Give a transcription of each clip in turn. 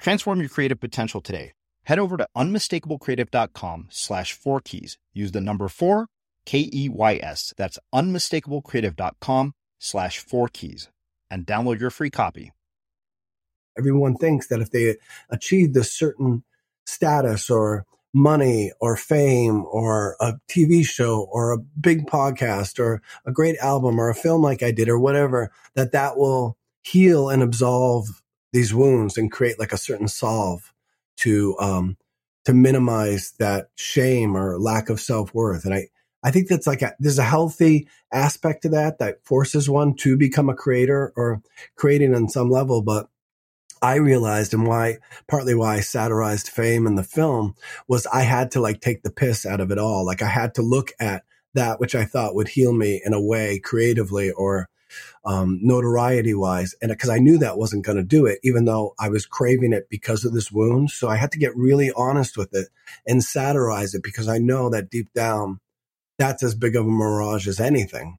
Transform your creative potential today. Head over to unmistakablecreative.com slash four keys. Use the number four, K E Y S. That's unmistakablecreative.com slash four keys and download your free copy. Everyone thinks that if they achieve this certain status or money or fame or a TV show or a big podcast or a great album or a film like I did or whatever, that that will heal and absolve these wounds and create like a certain solve to um to minimize that shame or lack of self-worth and i i think that's like a, there's a healthy aspect to that that forces one to become a creator or creating on some level but I realized and why partly why I satirized fame in the film was I had to like take the piss out of it all. Like I had to look at that which I thought would heal me in a way creatively or um, notoriety wise. And because I knew that wasn't going to do it, even though I was craving it because of this wound. So I had to get really honest with it and satirize it because I know that deep down, that's as big of a mirage as anything.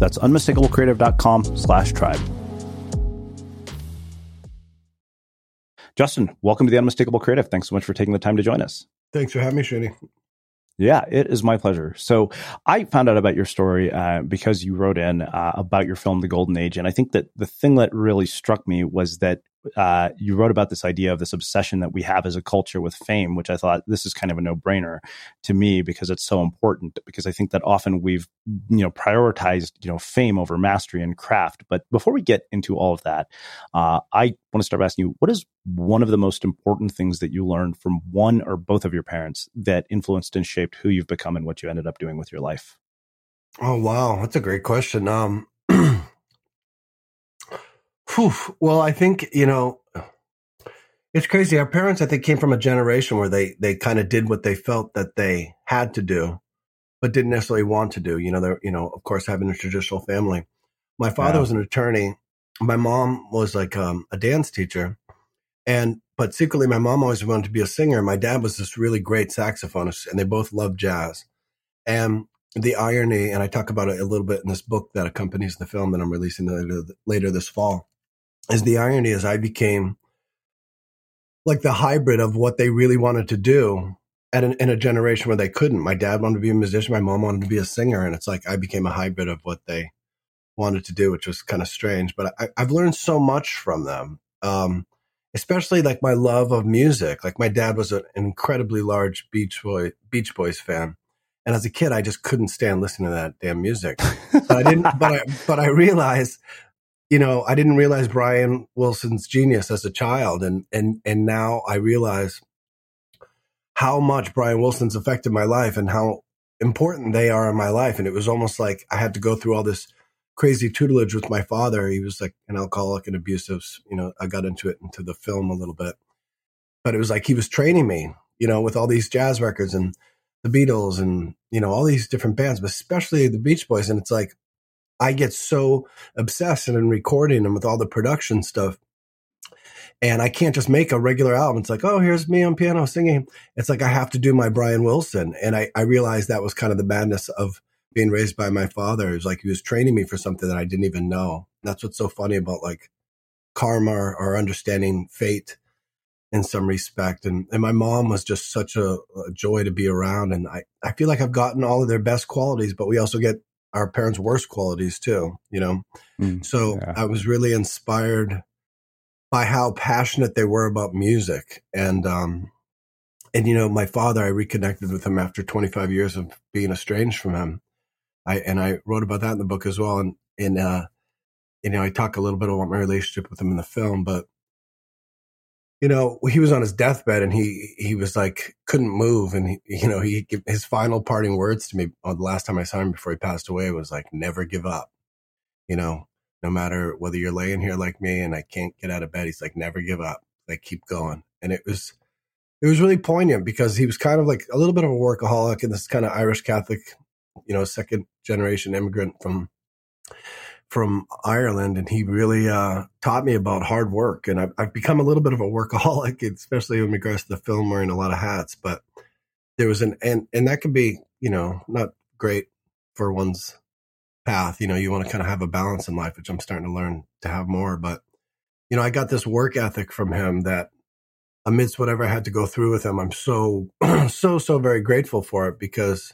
that's unmistakablecreative.com slash tribe. Justin, welcome to the Unmistakable Creative. Thanks so much for taking the time to join us. Thanks for having me, Srini. Yeah, it is my pleasure. So I found out about your story uh, because you wrote in uh, about your film, The Golden Age. And I think that the thing that really struck me was that uh, you wrote about this idea of this obsession that we have as a culture with fame, which I thought this is kind of a no brainer to me because it's so important. Because I think that often we've you know prioritized you know fame over mastery and craft. But before we get into all of that, uh, I want to start by asking you: What is one of the most important things that you learned from one or both of your parents that influenced and shaped who you've become and what you ended up doing with your life? Oh wow, that's a great question. Um, Whew. Well, I think, you know, it's crazy. Our parents, I think, came from a generation where they, they kind of did what they felt that they had to do, but didn't necessarily want to do. You know, they're, you know, of course, having a traditional family. My father yeah. was an attorney. My mom was like um, a dance teacher. And, but secretly, my mom always wanted to be a singer. My dad was this really great saxophonist, and they both loved jazz. And the irony, and I talk about it a little bit in this book that accompanies the film that I'm releasing later, later this fall is the irony is I became like the hybrid of what they really wanted to do at an, in a generation where they couldn't. My dad wanted to be a musician. My mom wanted to be a singer. And it's like I became a hybrid of what they wanted to do, which was kind of strange. But I, have learned so much from them, um, especially like my love of music. Like my dad was an incredibly large Beach Boy Beach Boys fan. And as a kid, I just couldn't stand listening to that damn music. But I didn't. but I but I realized you know, I didn't realize Brian Wilson's genius as a child, and and and now I realize how much Brian Wilson's affected my life and how important they are in my life. And it was almost like I had to go through all this crazy tutelage with my father. He was like an alcoholic and abusive. You know, I got into it into the film a little bit, but it was like he was training me, you know, with all these jazz records and the Beatles and, you know, all these different bands, but especially the Beach Boys. And it's like, I get so obsessed and recording them with all the production stuff. And I can't just make a regular album. It's like, oh, here's me on piano singing. It's like I have to do my Brian Wilson. And I, I realized that was kind of the madness of being raised by my father. It was like he was training me for something that I didn't even know. That's what's so funny about like karma or understanding fate in some respect. And, and my mom was just such a, a, joy to be around. And I, I feel like I've gotten all of their best qualities, but we also get our parents' worst qualities too, you know? Mm, so yeah. I was really inspired by how passionate they were about music. And, um, and you know, my father, I reconnected with him after 25 years of being estranged from him. I, and I wrote about that in the book as well. And, and, uh, you know, I talk a little bit about my relationship with him in the film, but you know, he was on his deathbed and he, he was like, couldn't move. And he, you know, he, his final parting words to me on the last time I saw him before he passed away was like, never give up. You know, no matter whether you're laying here like me and I can't get out of bed, he's like, never give up. Like, keep going. And it was, it was really poignant because he was kind of like a little bit of a workaholic and this kind of Irish Catholic, you know, second generation immigrant from from Ireland, and he really uh, taught me about hard work. And I've, I've, become a little bit of a workaholic, especially in regards to the film, wearing a lot of hats. But there was an and and that could be, you know, not great for one's path. You know, you want to kind of have a balance in life, which I'm starting to learn to have more. But you know, I got this work ethic from him that amidst whatever I had to go through with him, I'm so so so very grateful for it because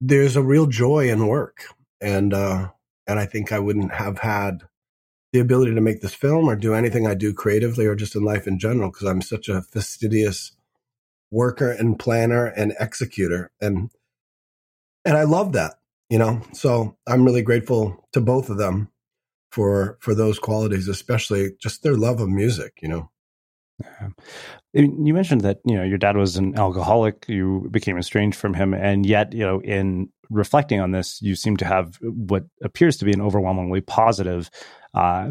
there's a real joy in work and uh and I think I wouldn't have had the ability to make this film or do anything I do creatively or just in life in general because I'm such a fastidious worker and planner and executor and and I love that you know so I'm really grateful to both of them for for those qualities especially just their love of music you know. You mentioned that you know your dad was an alcoholic. You became estranged from him, and yet you know in reflecting on this, you seem to have what appears to be an overwhelmingly positive, uh,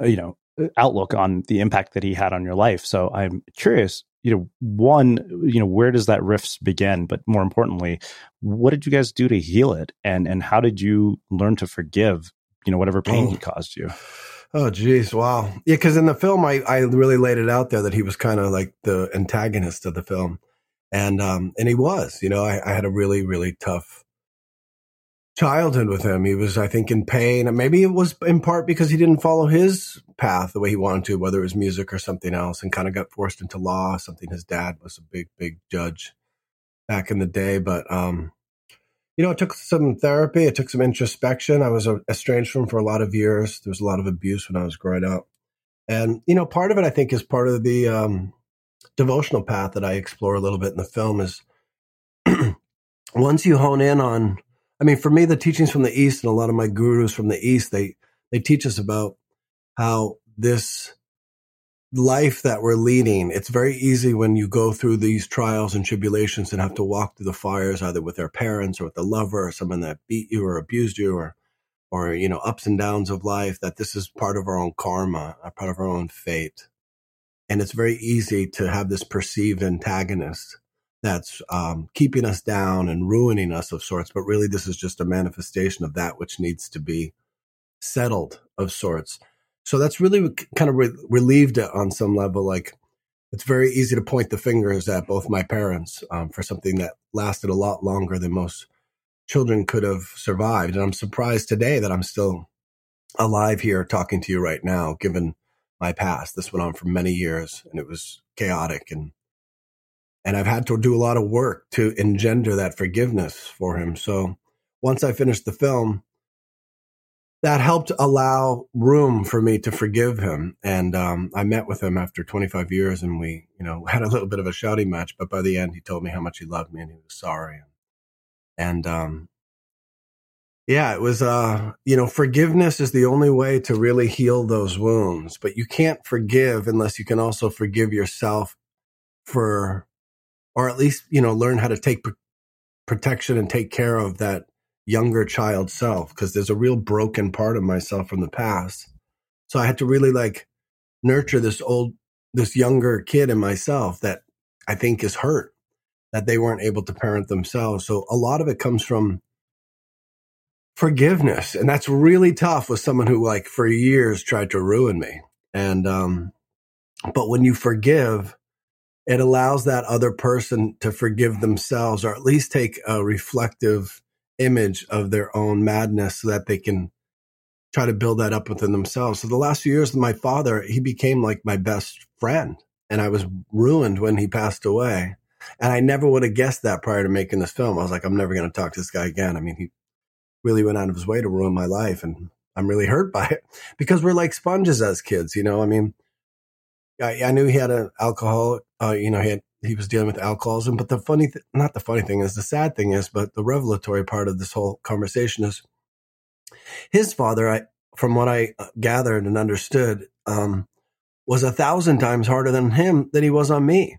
you know, outlook on the impact that he had on your life. So I'm curious, you know, one, you know, where does that rifts begin? But more importantly, what did you guys do to heal it, and and how did you learn to forgive, you know, whatever pain oh. he caused you? Oh, geez. Wow. Yeah. Cause in the film, I, I really laid it out there that he was kind of like the antagonist of the film. And, um, and he was, you know, I, I had a really, really tough childhood with him. He was, I think, in pain. Maybe it was in part because he didn't follow his path the way he wanted to, whether it was music or something else, and kind of got forced into law, something his dad was a big, big judge back in the day. But, um, you know, it took some therapy. It took some introspection. I was estranged from for a lot of years. There was a lot of abuse when I was growing up. And, you know, part of it, I think, is part of the um, devotional path that I explore a little bit in the film is once you hone in on, I mean, for me, the teachings from the East and a lot of my gurus from the East, they, they teach us about how this life that we're leading, it's very easy when you go through these trials and tribulations and have to walk through the fires, either with our parents or with a lover or someone that beat you or abused you or, or, you know, ups and downs of life, that this is part of our own karma, a part of our own fate. And it's very easy to have this perceived antagonist that's um, keeping us down and ruining us of sorts. But really, this is just a manifestation of that which needs to be settled of sorts. So that's really kind of re- relieved on some level. Like it's very easy to point the fingers at both my parents um, for something that lasted a lot longer than most children could have survived. And I'm surprised today that I'm still alive here talking to you right now, given my past. This went on for many years and it was chaotic and and I've had to do a lot of work to engender that forgiveness for him. So once I finished the film, that helped allow room for me to forgive him. And um, I met with him after 25 years, and we, you know, had a little bit of a shouting match. But by the end, he told me how much he loved me and he was sorry. And um, yeah, it was, uh, you know, forgiveness is the only way to really heal those wounds. But you can't forgive unless you can also forgive yourself for, or at least, you know, learn how to take protection and take care of that younger child self because there's a real broken part of myself from the past. So I had to really like nurture this old, this younger kid in myself that I think is hurt that they weren't able to parent themselves. So a lot of it comes from forgiveness. And that's really tough with someone who like for years tried to ruin me. And, um, but when you forgive, it allows that other person to forgive themselves or at least take a reflective image of their own madness so that they can try to build that up within themselves. So the last few years my father, he became like my best friend and I was ruined when he passed away. And I never would have guessed that prior to making this film. I was like, I'm never going to talk to this guy again. I mean, he really went out of his way to ruin my life and I'm really hurt by it because we're like sponges as kids, you know? I mean, I, I knew he had an alcohol, uh, you know, he had, he was dealing with alcoholism. But the funny, th- not the funny thing is, the sad thing is, but the revelatory part of this whole conversation is his father. I, from what I uh, gathered and understood, um, was a thousand times harder than him than he was on me.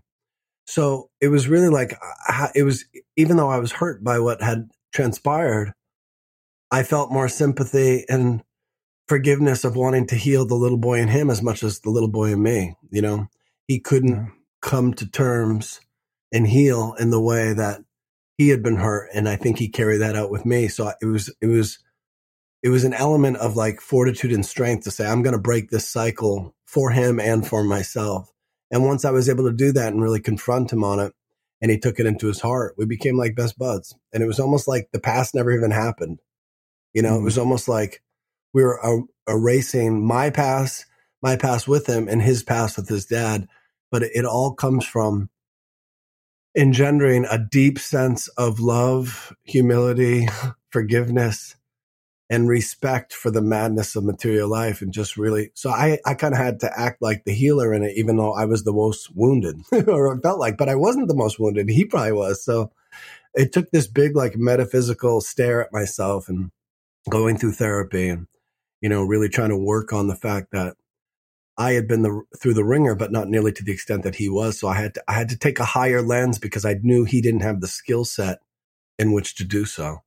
So it was really like uh, it was, even though I was hurt by what had transpired, I felt more sympathy and forgiveness of wanting to heal the little boy in him as much as the little boy in me. You know, he couldn't yeah. Come to terms and heal in the way that he had been hurt. And I think he carried that out with me. So it was, it was, it was an element of like fortitude and strength to say, I'm going to break this cycle for him and for myself. And once I was able to do that and really confront him on it, and he took it into his heart, we became like best buds. And it was almost like the past never even happened. You know, mm-hmm. it was almost like we were erasing my past, my past with him, and his past with his dad. But it, all comes from engendering a deep sense of love, humility, forgiveness, and respect for the madness of material life and just really so i i kind of had to act like the healer in it even though i was the most wounded or it felt like but i wasn't the most wounded. He probably was. So it took this big like metaphysical stare at myself and going through therapy and you know, really trying to work on the fact that I had been the, through the ringer, but not nearly to the extent that he was. So I had to, I had to take a higher lens because I knew he didn't have the skill set in which to do so.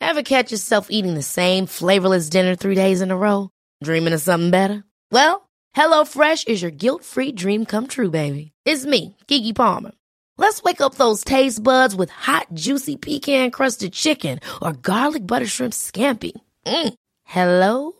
Ever catch yourself eating the same flavorless dinner three days in a row? Dreaming of something better? Well, HelloFresh is your guilt-free dream come true, baby. It's me, Keke Palmer. Let's wake up those taste buds with hot, juicy pecan crusted chicken or garlic butter shrimp scampi. Mm. Hello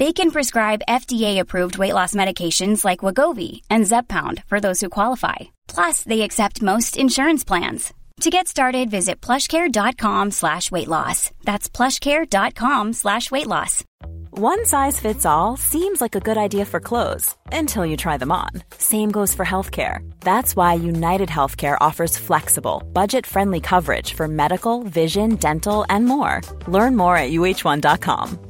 They can prescribe FDA-approved weight loss medications like Wegovy and Zepbound for those who qualify. Plus, they accept most insurance plans. To get started, visit plushcare.com slash weight loss. That's plushcare.com slash weight loss. One size fits all seems like a good idea for clothes until you try them on. Same goes for healthcare. That's why United Healthcare offers flexible, budget friendly coverage for medical, vision, dental, and more. Learn more at uh1.com.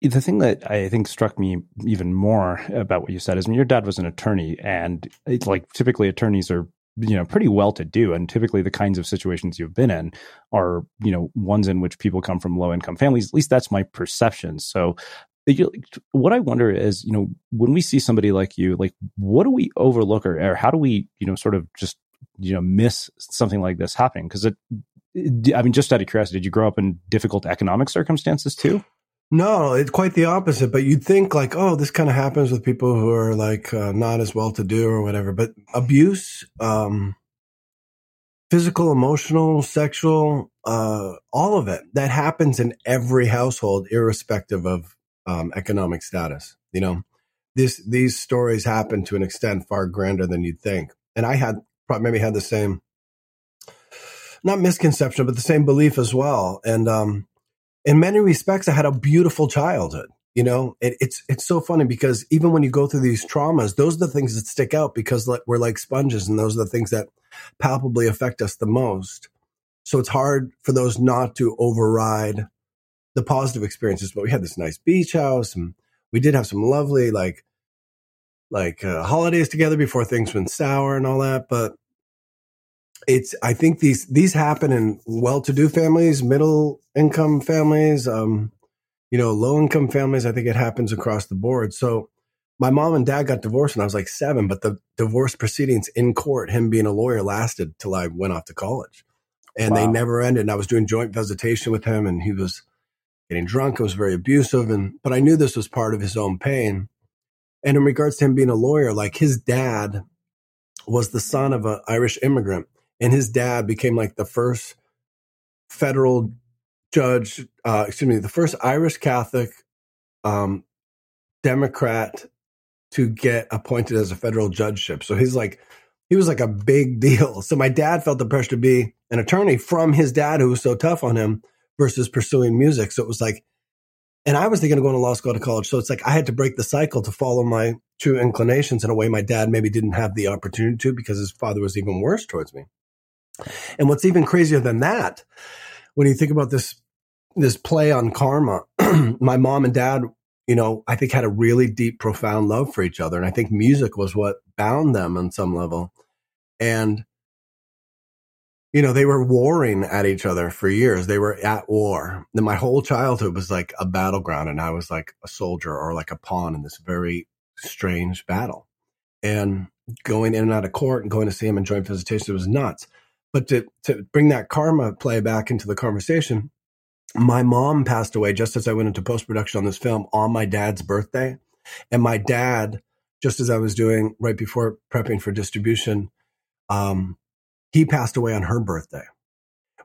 the thing that I think struck me even more about what you said is when your dad was an attorney, and it's like typically attorneys are you know pretty well to do and typically the kinds of situations you've been in are you know ones in which people come from low income families. At least that's my perception. So what i wonder is you know when we see somebody like you like what do we overlook or, or how do we you know sort of just you know miss something like this happening? Because it i mean just out of curiosity did you grow up in difficult economic circumstances too no, it's quite the opposite. But you'd think like, oh, this kind of happens with people who are like uh, not as well to do or whatever. But abuse, um, physical, emotional, sexual, uh, all of it that happens in every household, irrespective of um, economic status. You know, this these stories happen to an extent far grander than you'd think. And I had maybe had the same, not misconception, but the same belief as well. And um, in many respects, I had a beautiful childhood. You know, it, it's it's so funny because even when you go through these traumas, those are the things that stick out because we're like sponges, and those are the things that palpably affect us the most. So it's hard for those not to override the positive experiences. But we had this nice beach house, and we did have some lovely like like uh, holidays together before things went sour and all that. But it's I think these these happen in well-to-do families, middle income families, um, you know, low income families. I think it happens across the board. So my mom and dad got divorced when I was like seven, but the divorce proceedings in court, him being a lawyer, lasted till I went off to college, and wow. they never ended. And I was doing joint visitation with him, and he was getting drunk. It was very abusive, and but I knew this was part of his own pain. And in regards to him being a lawyer, like his dad was the son of an Irish immigrant and his dad became like the first federal judge, uh, excuse me, the first Irish Catholic um, Democrat to get appointed as a federal judgeship. So he's like, he was like a big deal. So my dad felt the pressure to be an attorney from his dad, who was so tough on him, versus pursuing music. So it was like, and I was thinking of going to law school to college. So it's like I had to break the cycle to follow my true inclinations in a way my dad maybe didn't have the opportunity to because his father was even worse towards me. And what's even crazier than that, when you think about this, this play on karma, my mom and dad, you know, I think had a really deep, profound love for each other. And I think music was what bound them on some level. And, you know, they were warring at each other for years. They were at war. And my whole childhood was like a battleground. And I was like a soldier or like a pawn in this very strange battle. And going in and out of court and going to see him and joint visitation, it was nuts. But to, to bring that karma play back into the conversation, my mom passed away just as I went into post production on this film on my dad's birthday. And my dad, just as I was doing right before prepping for distribution, um, he passed away on her birthday,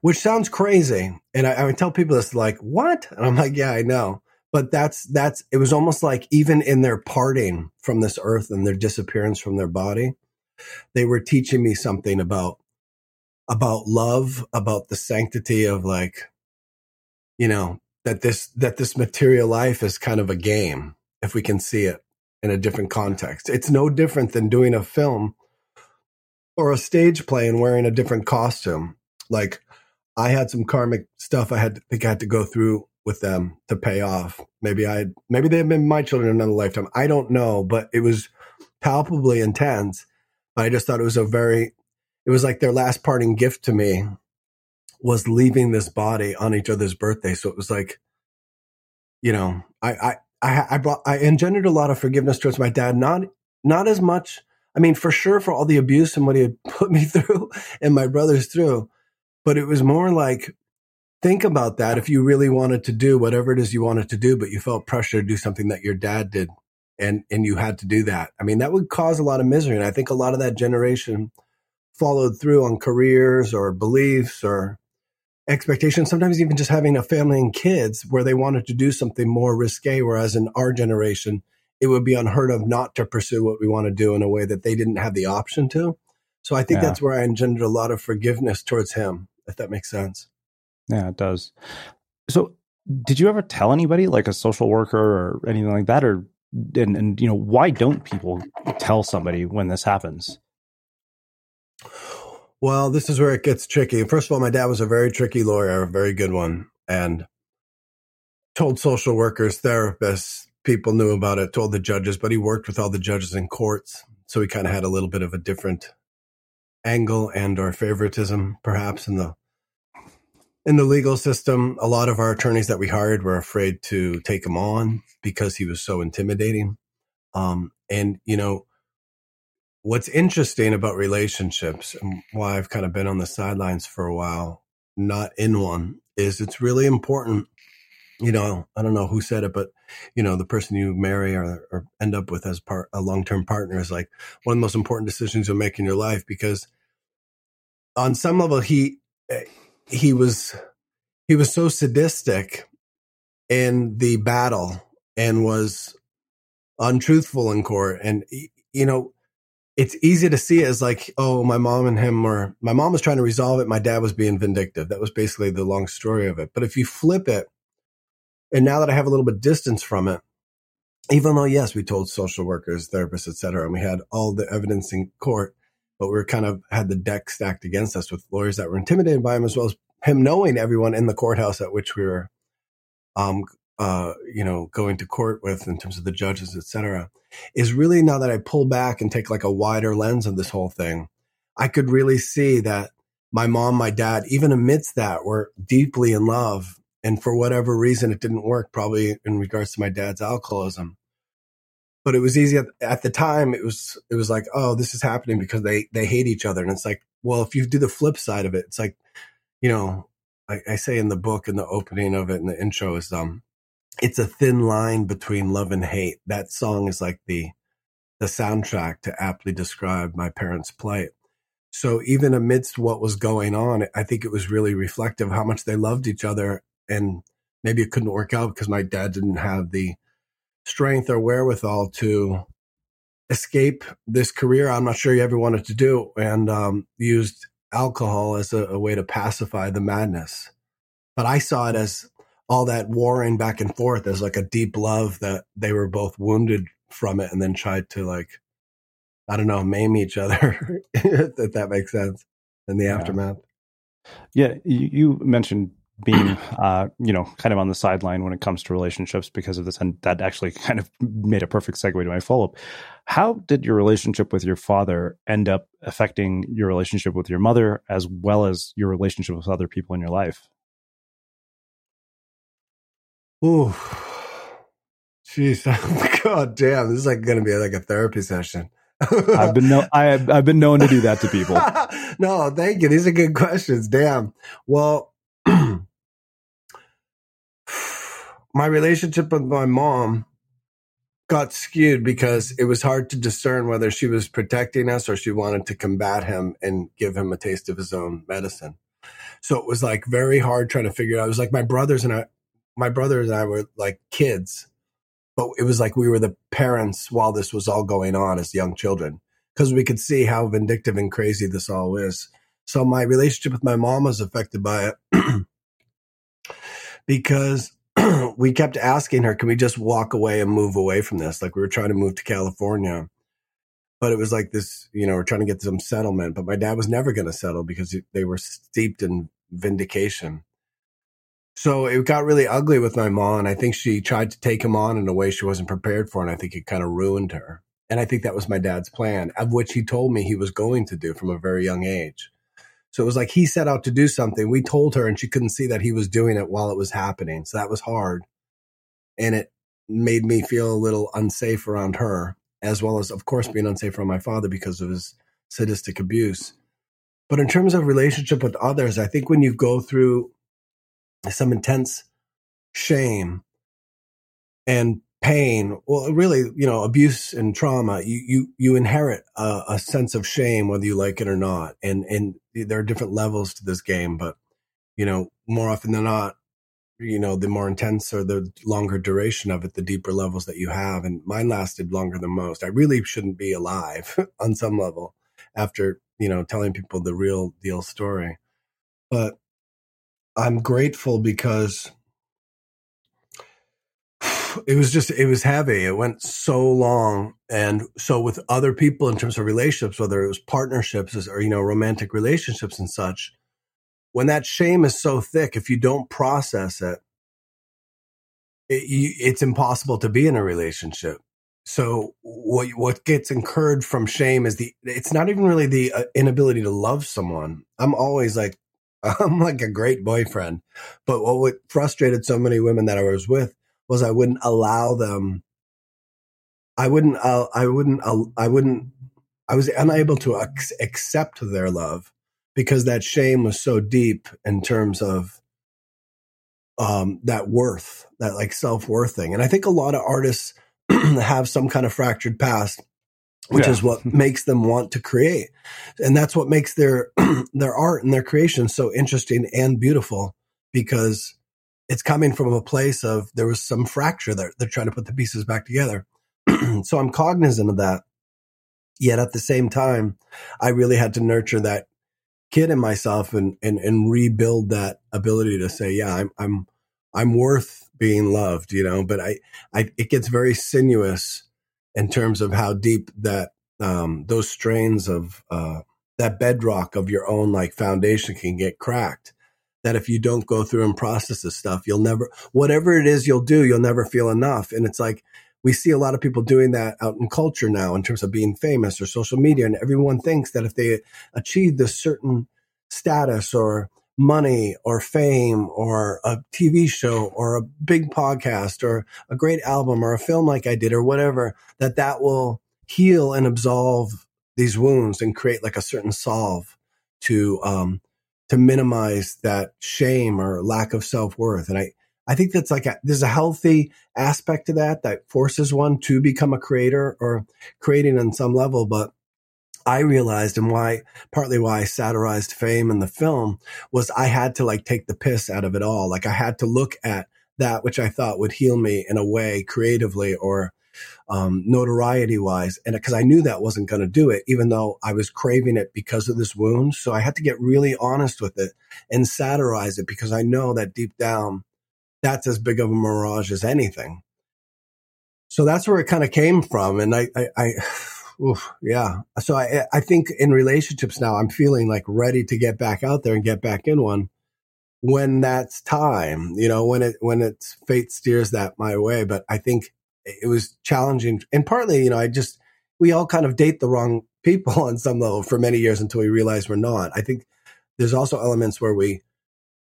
which sounds crazy. And I, I tell people this, like, what? And I'm like, yeah, I know. But that's, that's, it was almost like even in their parting from this earth and their disappearance from their body, they were teaching me something about about love, about the sanctity of like, you know, that this, that this material life is kind of a game if we can see it in a different context. It's no different than doing a film or a stage play and wearing a different costume. Like I had some karmic stuff I had to think I had to go through with them to pay off. Maybe I maybe they've been my children in another lifetime. I don't know, but it was palpably intense. I just thought it was a very it was like their last parting gift to me was leaving this body on each other's birthday. So it was like, you know, I, I, I, I brought, I engendered a lot of forgiveness towards my dad, not, not as much I mean, for sure, for all the abuse and what he had put me through and my brothers through. But it was more like, think about that if you really wanted to do whatever it is you wanted to do, but you felt pressure to do something that your dad did and, and you had to do that. I mean, that would cause a lot of misery. And I think a lot of that generation followed through on careers or beliefs or expectations, sometimes even just having a family and kids where they wanted to do something more risque. Whereas in our generation, it would be unheard of not to pursue what we want to do in a way that they didn't have the option to. So I think yeah. that's where I engendered a lot of forgiveness towards him, if that makes sense. Yeah, it does. So did you ever tell anybody like a social worker or anything like that or and, and you know why don't people tell somebody when this happens well this is where it gets tricky first of all my dad was a very tricky lawyer a very good one and told social workers therapists people knew about it, told the judges, but he worked with all the judges in courts. So he kind of had a little bit of a different angle and or favoritism perhaps in the in the legal system a lot of our attorneys that we hired were afraid to take him on because he was so intimidating um, and you know what's interesting about relationships and why i've kind of been on the sidelines for a while not in one is it's really important you know, I don't know who said it, but you know, the person you marry or, or end up with as part a long term partner is like one of the most important decisions you'll make in your life because on some level he eh, he was he was so sadistic in the battle and was untruthful in court and you know it's easy to see it as like oh my mom and him were my mom was trying to resolve it my dad was being vindictive that was basically the long story of it but if you flip it and now that I have a little bit distance from it, even though yes, we told social workers, therapists, etc., and we had all the evidence in court, but we are kind of had the deck stacked against us with lawyers that were intimidated by him, as well as him knowing everyone in the courthouse at which we were, um, uh, you know, going to court with in terms of the judges, etc. Is really now that I pull back and take like a wider lens of this whole thing, I could really see that my mom, my dad, even amidst that, were deeply in love and for whatever reason, it didn't work, probably in regards to my dad's alcoholism. But it was easy at, at the time. It was, it was like, oh, this is happening because they, they hate each other. And it's like, well, if you do the flip side of it, it's like, you know, I, I say in the book, in the opening of it, in the intro is, um, it's a thin line between love and hate. That song is like the, the soundtrack to aptly describe my parents' plight. So even amidst what was going on, I think it was really reflective how much they loved each other and maybe it couldn't work out because my dad didn't have the strength or wherewithal to escape this career I'm not sure he ever wanted to do and um, used alcohol as a, a, way to pacify the madness. But I saw it as all that warring back and forth as like a deep love that they were both wounded from it and then tried to like, I don't know, maim each other, if that makes sense in the yeah. aftermath. Yeah. You mentioned being uh, you know kind of on the sideline when it comes to relationships because of this and that actually kind of made a perfect segue to my follow-up how did your relationship with your father end up affecting your relationship with your mother as well as your relationship with other people in your life Ooh, jeez oh god damn this is like going to be like a therapy session I've been no, I have, I've been known to do that to people. no, thank you. These are good questions. Damn. Well, my relationship with my mom got skewed because it was hard to discern whether she was protecting us or she wanted to combat him and give him a taste of his own medicine. So it was like very hard trying to figure it out. It was like my brothers and I, my brothers and I were like kids, but it was like we were the parents while this was all going on as young children because we could see how vindictive and crazy this all is. So my relationship with my mom was affected by it because we kept asking her, can we just walk away and move away from this? Like we were trying to move to California. But it was like this, you know, we're trying to get some settlement. But my dad was never going to settle because they were steeped in vindication. So it got really ugly with my mom. And I think she tried to take him on in a way she wasn't prepared for. And I think it kind of ruined her. And I think that was my dad's plan, of which he told me he was going to do from a very young age. So it was like he set out to do something. We told her and she couldn't see that he was doing it while it was happening. So that was hard. And it made me feel a little unsafe around her. as well as, of course, being unsafe around my father because of his sadistic abuse. But in terms of relationship with others, I think when you go through some intense shame and pain, well, really, you know, abuse and trauma, you you you inherit a, a, sense of shame whether you like it or not, and and there are different levels to this game, but you know, more often than not, you know, the more intense or the longer duration of it, the deeper levels that you have, and mine lasted longer than most. I really shouldn't be alive on some level after you know telling people the real deal story, but I'm grateful because it was just it was heavy. It went so long. And so with other people in terms of relationships whether it was partnerships or you know romantic relationships and such when that shame is so thick if you don't process it, it you, it's impossible to be in a relationship. So what what gets incurred from shame is the it's not even really the uh, inability to love someone. I'm always like i'm like a great boyfriend but what frustrated so many women that i was with was I wouldn't allow them. I wouldn't. Uh, I wouldn't. Uh, I wouldn't. I was unable to ac- accept their love because that shame was so deep in terms of um, that worth, that like self worth thing. And I think a lot of artists have some kind of fractured past, which yeah. is what makes them want to create, and that's what makes their their art and their creation so interesting and beautiful because it's coming from a place of there was some fracture there. They're trying to put the pieces back together. so I'm cognizant of that. Yet at the same time, I really had to nurture that kid in myself and, and, and rebuild that ability to say, yeah, I'm, I'm, I'm worth being loved, you know, but I, I, it gets very sinuous in terms of how deep that, um, those strains of, uh, that bedrock of your own like foundation can get cracked that if you don't go through and process this stuff, you'll never, whatever it is you'll do, you'll never feel enough. And it's like, we see a lot of people doing that out in culture now in terms of being famous or social media. And everyone thinks that if they achieve this certain status or money or fame or a TV show or a big podcast or a great album or a film like I did or whatever, that that will heal and absolve these wounds and create like a certain solve to, um, to minimize that shame or lack of self worth. And I, I think that's like a, there's a healthy aspect to that that forces one to become a creator or creating on some level. But I realized and why partly why I satirized fame in the film was I had to like take the piss out of it all. Like I had to look at that which I thought would heal me in a way creatively or um, notoriety wise. And because I knew that wasn't going to do it, even though I was craving it because of this wound. So I had to get really honest with it and satirize it because I know that deep down, that's as big of a mirage as anything. So that's where it kind of came from. And I, I, I oof, yeah. So I, I think in relationships now, I'm feeling like ready to get back out there and get back in one when that's time, you know, when it, when it's fate steers that my way. But I think it was challenging. And partly, you know, I just, we all kind of date the wrong people on some level for many years until we realize we're not. I think there's also elements where we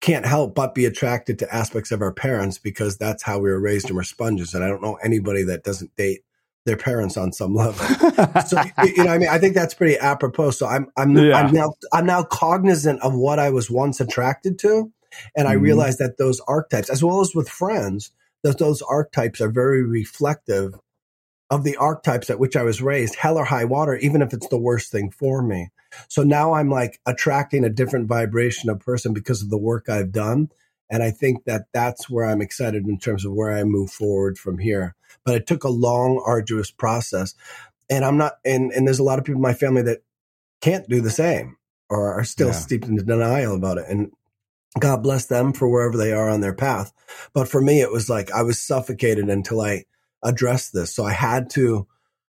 can't help but be attracted to aspects of our parents because that's how we were raised and we're sponges. And I don't know anybody that doesn't date their parents on some level. so you know, I mean, I think that's pretty apropos. So I'm I'm yeah. I'm now I'm now cognizant of what I was once attracted to, and I mm-hmm. realize that those archetypes, as well as with friends, that those archetypes are very reflective of the archetypes at which I was raised, hell or high water, even if it's the worst thing for me. So now I'm like attracting a different vibration of person because of the work I've done. And I think that that's where I'm excited in terms of where I move forward from here. But it took a long, arduous process. And I'm not, and, and there's a lot of people in my family that can't do the same or are still yeah. steeped in denial about it. And God bless them for wherever they are on their path. But for me, it was like I was suffocated until I addressed this. So I had to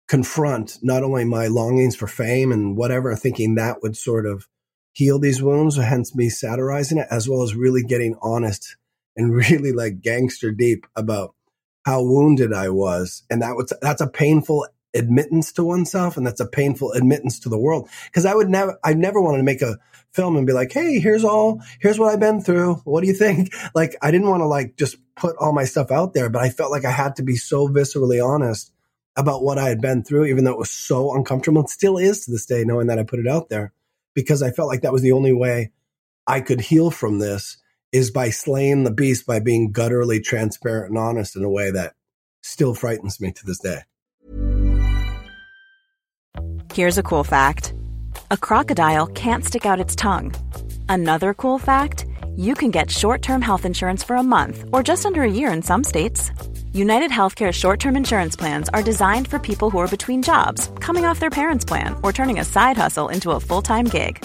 confront not only my longings for fame and whatever, thinking that would sort of heal these wounds, hence me satirizing it, as well as really getting honest and really like gangster deep about how wounded I was. And that was, that's a painful admittance to oneself and that's a painful admittance to the world. Cause I would never, I never wanted to make a film and be like, Hey, here's all, here's what I've been through. What do you think? Like, I didn't want to like just put all my stuff out there, but I felt like I had to be so viscerally honest about what I had been through, even though it was so uncomfortable. It still is to this day, knowing that I put it out there because I felt like that was the only way I could heal from this is by slaying the beast, by being gutturally transparent and honest in a way that still frightens me to this day. Here's a cool fact a crocodile can't stick out its tongue. Another cool fact you can get short term health insurance for a month or just under a year in some states. United Healthcare short term insurance plans are designed for people who are between jobs, coming off their parents' plan, or turning a side hustle into a full time gig.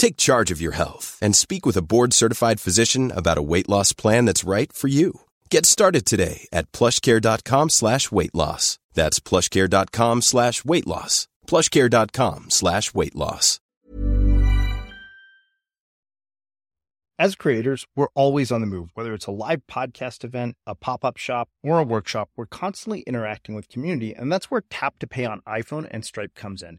Take charge of your health and speak with a board-certified physician about a weight loss plan that's right for you. Get started today at plushcare.com slash weight loss. That's plushcare.com slash weight loss. plushcare.com slash weight loss. As creators, we're always on the move. Whether it's a live podcast event, a pop-up shop, or a workshop, we're constantly interacting with community, and that's where Tap to Pay on iPhone and Stripe comes in.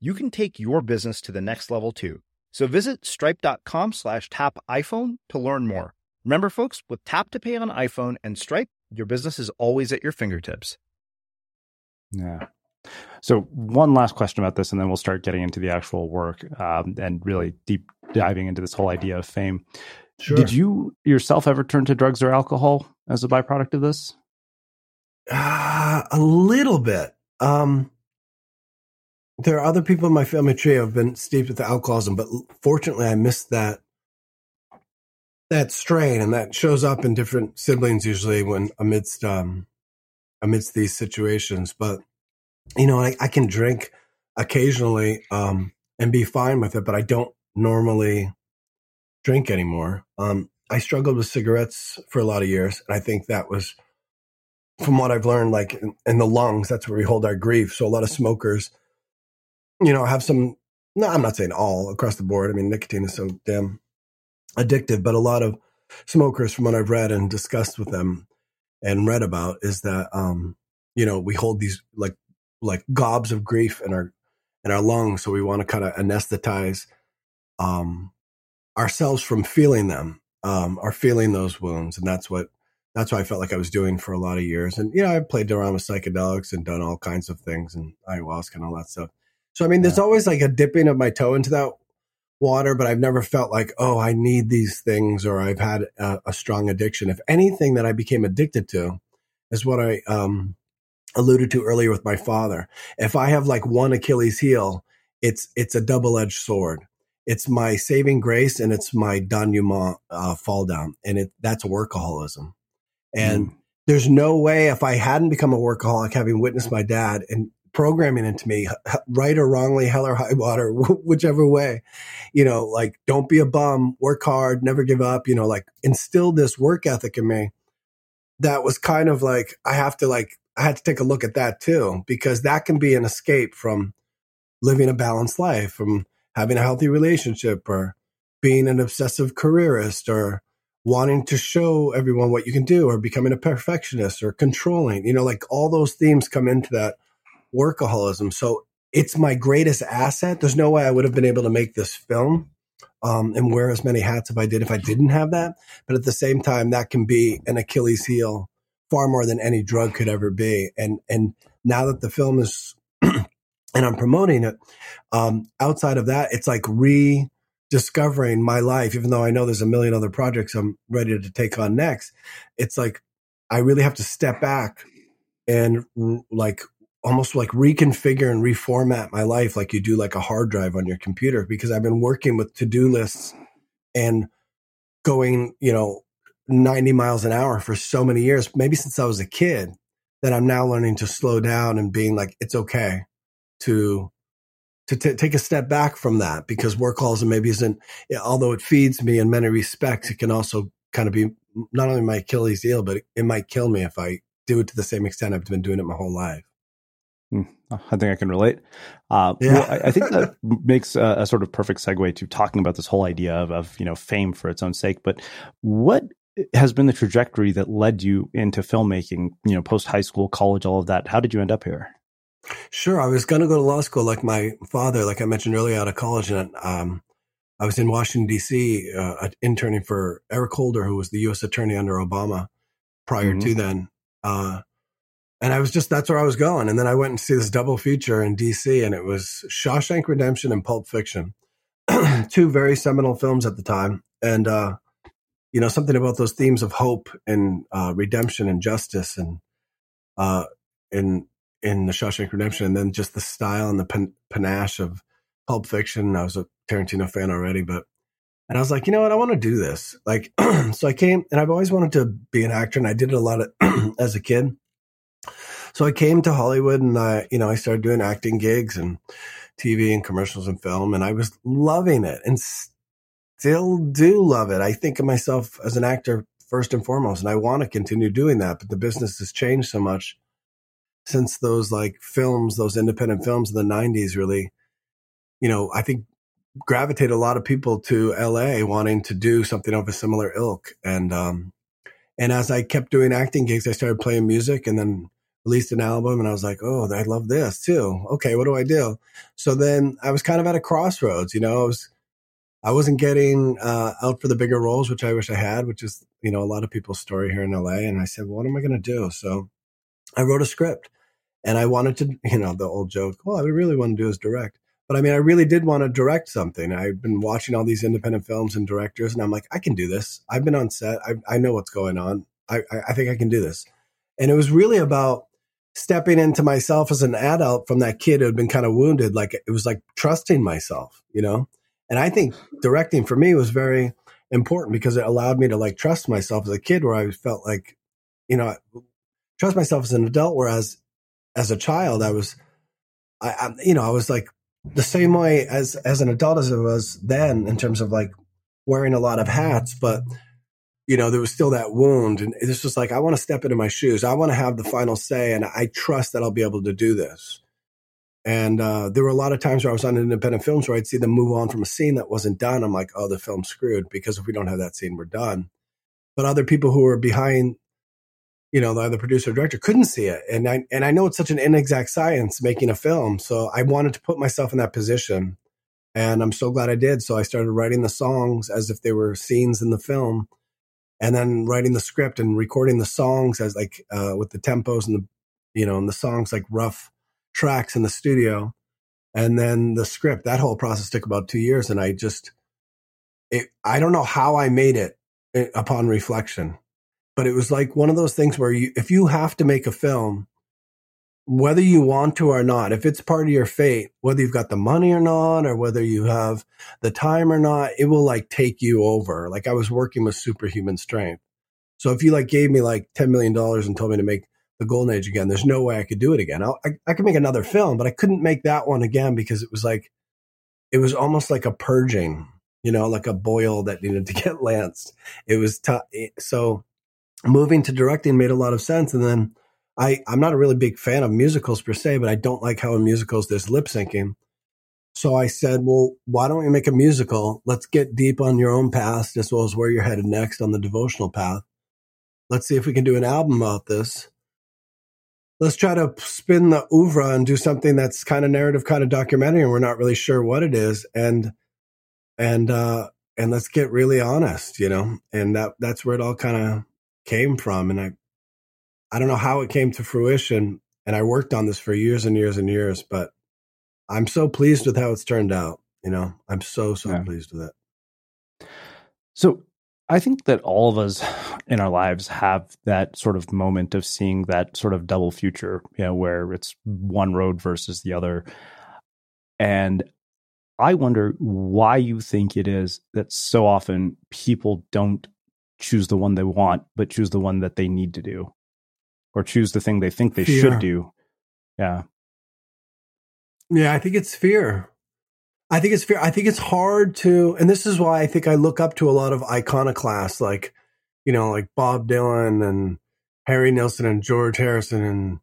you can take your business to the next level too. So visit stripe.com slash tap iPhone to learn more. Remember, folks, with Tap to Pay on iPhone and Stripe, your business is always at your fingertips. Yeah. So one last question about this, and then we'll start getting into the actual work um, and really deep diving into this whole idea of fame. Sure. Did you yourself ever turn to drugs or alcohol as a byproduct of this? Uh, a little bit. Um, there are other people in my family tree who have been steeped with alcoholism, but fortunately, I missed that that strain, and that shows up in different siblings usually when amidst um, amidst these situations. But you know, I, I can drink occasionally um, and be fine with it, but I don't normally drink anymore. Um, I struggled with cigarettes for a lot of years, and I think that was from what I've learned, like in, in the lungs, that's where we hold our grief. So a lot of smokers you know, have some, no, I'm not saying all across the board. I mean, nicotine is so damn addictive, but a lot of smokers, from what I've read and discussed with them and read about, is that, um, you know, we hold these like, like gobs of grief in our, in our lungs. So we want to kind of anesthetize, um, ourselves from feeling them. um, are feeling those wounds, and that's what that's what I felt like I was doing for a lot of years. And you know, I played around with psychedelics and done all kinds of things and ayahuasca and all that stuff. So I mean, there's yeah. always like a dipping of my toe into that water, but I've never felt like, oh, I need these things or I've had a, a strong addiction. If anything that I became addicted to is what I um, alluded to earlier with my father. If I have like one Achilles heel, it's it's a double edged sword. It's my saving grace and it's my denouement uh, fall down, and it that's workaholism. And mm. there's no way if I hadn't become a workaholic, having witnessed my dad and programming into me, right or wrongly, hell or high water, whichever way, you know, like don't be a bum, work hard, never give up, you know, like instill this work ethic in me. That was kind of like I have to like I had to take a look at that too because that can be an escape from living a balanced life, from having a healthy relationship or being an obsessive careerist or wanting to show everyone what you can do or becoming a perfectionist or controlling. You know, like all those themes come into that workaholism. So it's my greatest asset. There's no way I would have been able to make this film um, and wear as many hats if I did if I didn't have that. But at the same time, that can be an Achilles heel far more than any drug could ever be. And and now that the film is and I'm promoting it, um, outside of that, it's like rediscovering my life. Even though I know there's a million other projects I'm ready to take on next, it's like I really have to step back and like almost like reconfigure and reformat my life like you do like a hard drive on your computer because I've been working with to-do lists and going, you know, 90 miles an hour for so many years, maybe since I was a kid, that I'm now learning to slow down and being like, it's okay to to t- take a step back from that because workaholism maybe isn't, although it feeds me in many respects, it can also kind of be not only my Achilles heel, but it might kill me if I do it to the same extent I've been doing it my whole life. I think I can relate. Uh, yeah. Well, I, I, think that makes a, a, sort of perfect segue to talking about this whole idea of, of, you know fame for its own sake. But what has been the trajectory that led you into filmmaking? You know, post high school, college, all of that. How did you end up here? Sure, I was going to go to law school like my father, like I mentioned earlier, out of college, and um, I was in Washington D.C. Uh, interning for Eric Holder, who was the U.S. Attorney under Obama prior mm-hmm. to then. Uh, and I was just, that's where I was going. And then I went and see this double feature in DC and it was Shawshank Redemption and Pulp Fiction, two very seminal films at the time. And, uh, you know, something about those themes of hope and, uh, redemption and justice and, uh, in, in the Shawshank Redemption and then just the style and the pan- panache of Pulp Fiction. I was a Tarantino fan already, but, and I was like, you know what? I want to do this. Like, so I came and I've always wanted to be an actor and I did it a lot of, as a kid so I came to Hollywood and I, you know, I started doing acting gigs and TV and commercials and film, and I was loving it and still do love it. I think of myself as an actor first and foremost, and I want to continue doing that. But the business has changed so much since those like films, those independent films in the 90s really, you know, I think gravitate a lot of people to LA wanting to do something of a similar ilk. And, um, and as I kept doing acting gigs, I started playing music and then released an album and I was like, oh, I love this too. Okay, what do I do? So then I was kind of at a crossroads, you know, I was, I wasn't getting uh, out for the bigger roles, which I wish I had, which is, you know, a lot of people's story here in LA. And I said, well, what am I going to do? So I wrote a script and I wanted to, you know, the old joke, well, I really want to do is direct. But I mean, I really did want to direct something. I've been watching all these independent films and directors, and I'm like, I can do this. I've been on set. I, I know what's going on. I, I think I can do this. And it was really about stepping into myself as an adult from that kid who had been kind of wounded. Like it was like trusting myself, you know? And I think directing for me was very important because it allowed me to like trust myself as a kid where I felt like, you know, trust myself as an adult. Whereas as a child, I was, I, I you know, I was like the same way as, as an adult as I was then in terms of like wearing a lot of hats, but you know, there was still that wound. And it's just like, I want to step into my shoes. I want to have the final say. And I trust that I'll be able to do this. And uh, there were a lot of times where I was on independent films where I'd see them move on from a scene that wasn't done. I'm like, oh, the film's screwed because if we don't have that scene, we're done. But other people who were behind, you know, the, the producer director couldn't see it. And I, and I know it's such an inexact science making a film. So I wanted to put myself in that position And I'm so glad I did. So I started writing the songs as if they were scenes in the film and then writing the script and recording the songs as like uh, with the tempos and the you know and the songs like rough tracks in the studio. And then the script that whole process took about two years and i just it, i don't know how i made it eh, upon reflection but it was like one of those things where you if you have to make a film whether you want to or not, if it's part of your fate, whether you've got the money or not, or whether you have the time or not, it will like take you over. Like I was working with superhuman strength. So if you like gave me like $10 million and told me to make the golden age again, there's no way I could do it again. I, I, I could make another film, but I couldn't make that one again because it was like, it was almost like a purging, you know, like a boil that needed to get lanced. It was tough. So moving to directing made a lot of sense. And then, I, I'm not a really big fan of musicals per se, but I don't like how in musicals there's lip syncing. So I said, well, why don't we make a musical? Let's get deep on your own past as well as where you're headed next on the devotional path. Let's see if we can do an album about this. Let's try to spin the oeuvre and do something that's kind of narrative, kind of documentary, and we're not really sure what it is. And and uh and let's get really honest, you know. And that that's where it all kind of came from. And I I don't know how it came to fruition. And I worked on this for years and years and years, but I'm so pleased with how it's turned out. You know, I'm so, so yeah. pleased with it. So I think that all of us in our lives have that sort of moment of seeing that sort of double future, you know, where it's one road versus the other. And I wonder why you think it is that so often people don't choose the one they want, but choose the one that they need to do or choose the thing they think they fear. should do. Yeah. Yeah, I think it's fear. I think it's fear. I think it's hard to, and this is why I think I look up to a lot of iconoclasts like, you know, like Bob Dylan and Harry Nilsson and George Harrison and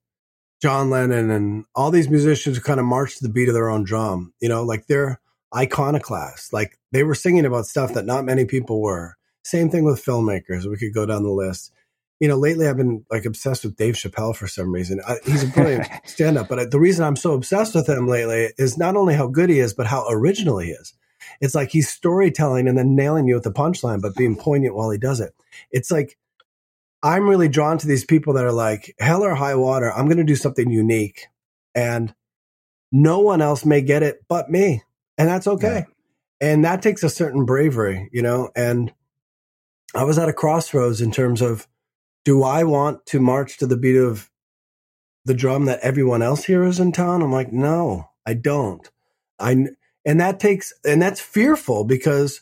John Lennon and all these musicians who kind of march to the beat of their own drum. You know, like they're iconoclasts. Like they were singing about stuff that not many people were. Same thing with filmmakers. We could go down the list you know, lately I've been like obsessed with Dave Chappelle for some reason. I, he's a brilliant stand up, but I, the reason I'm so obsessed with him lately is not only how good he is, but how original he is. It's like he's storytelling and then nailing you with the punchline, but being poignant while he does it. It's like I'm really drawn to these people that are like, hell or high water, I'm going to do something unique. And no one else may get it but me. And that's okay. Yeah. And that takes a certain bravery, you know? And I was at a crossroads in terms of, do I want to march to the beat of the drum that everyone else here is in town? I'm like, no, I don't. I and that takes and that's fearful because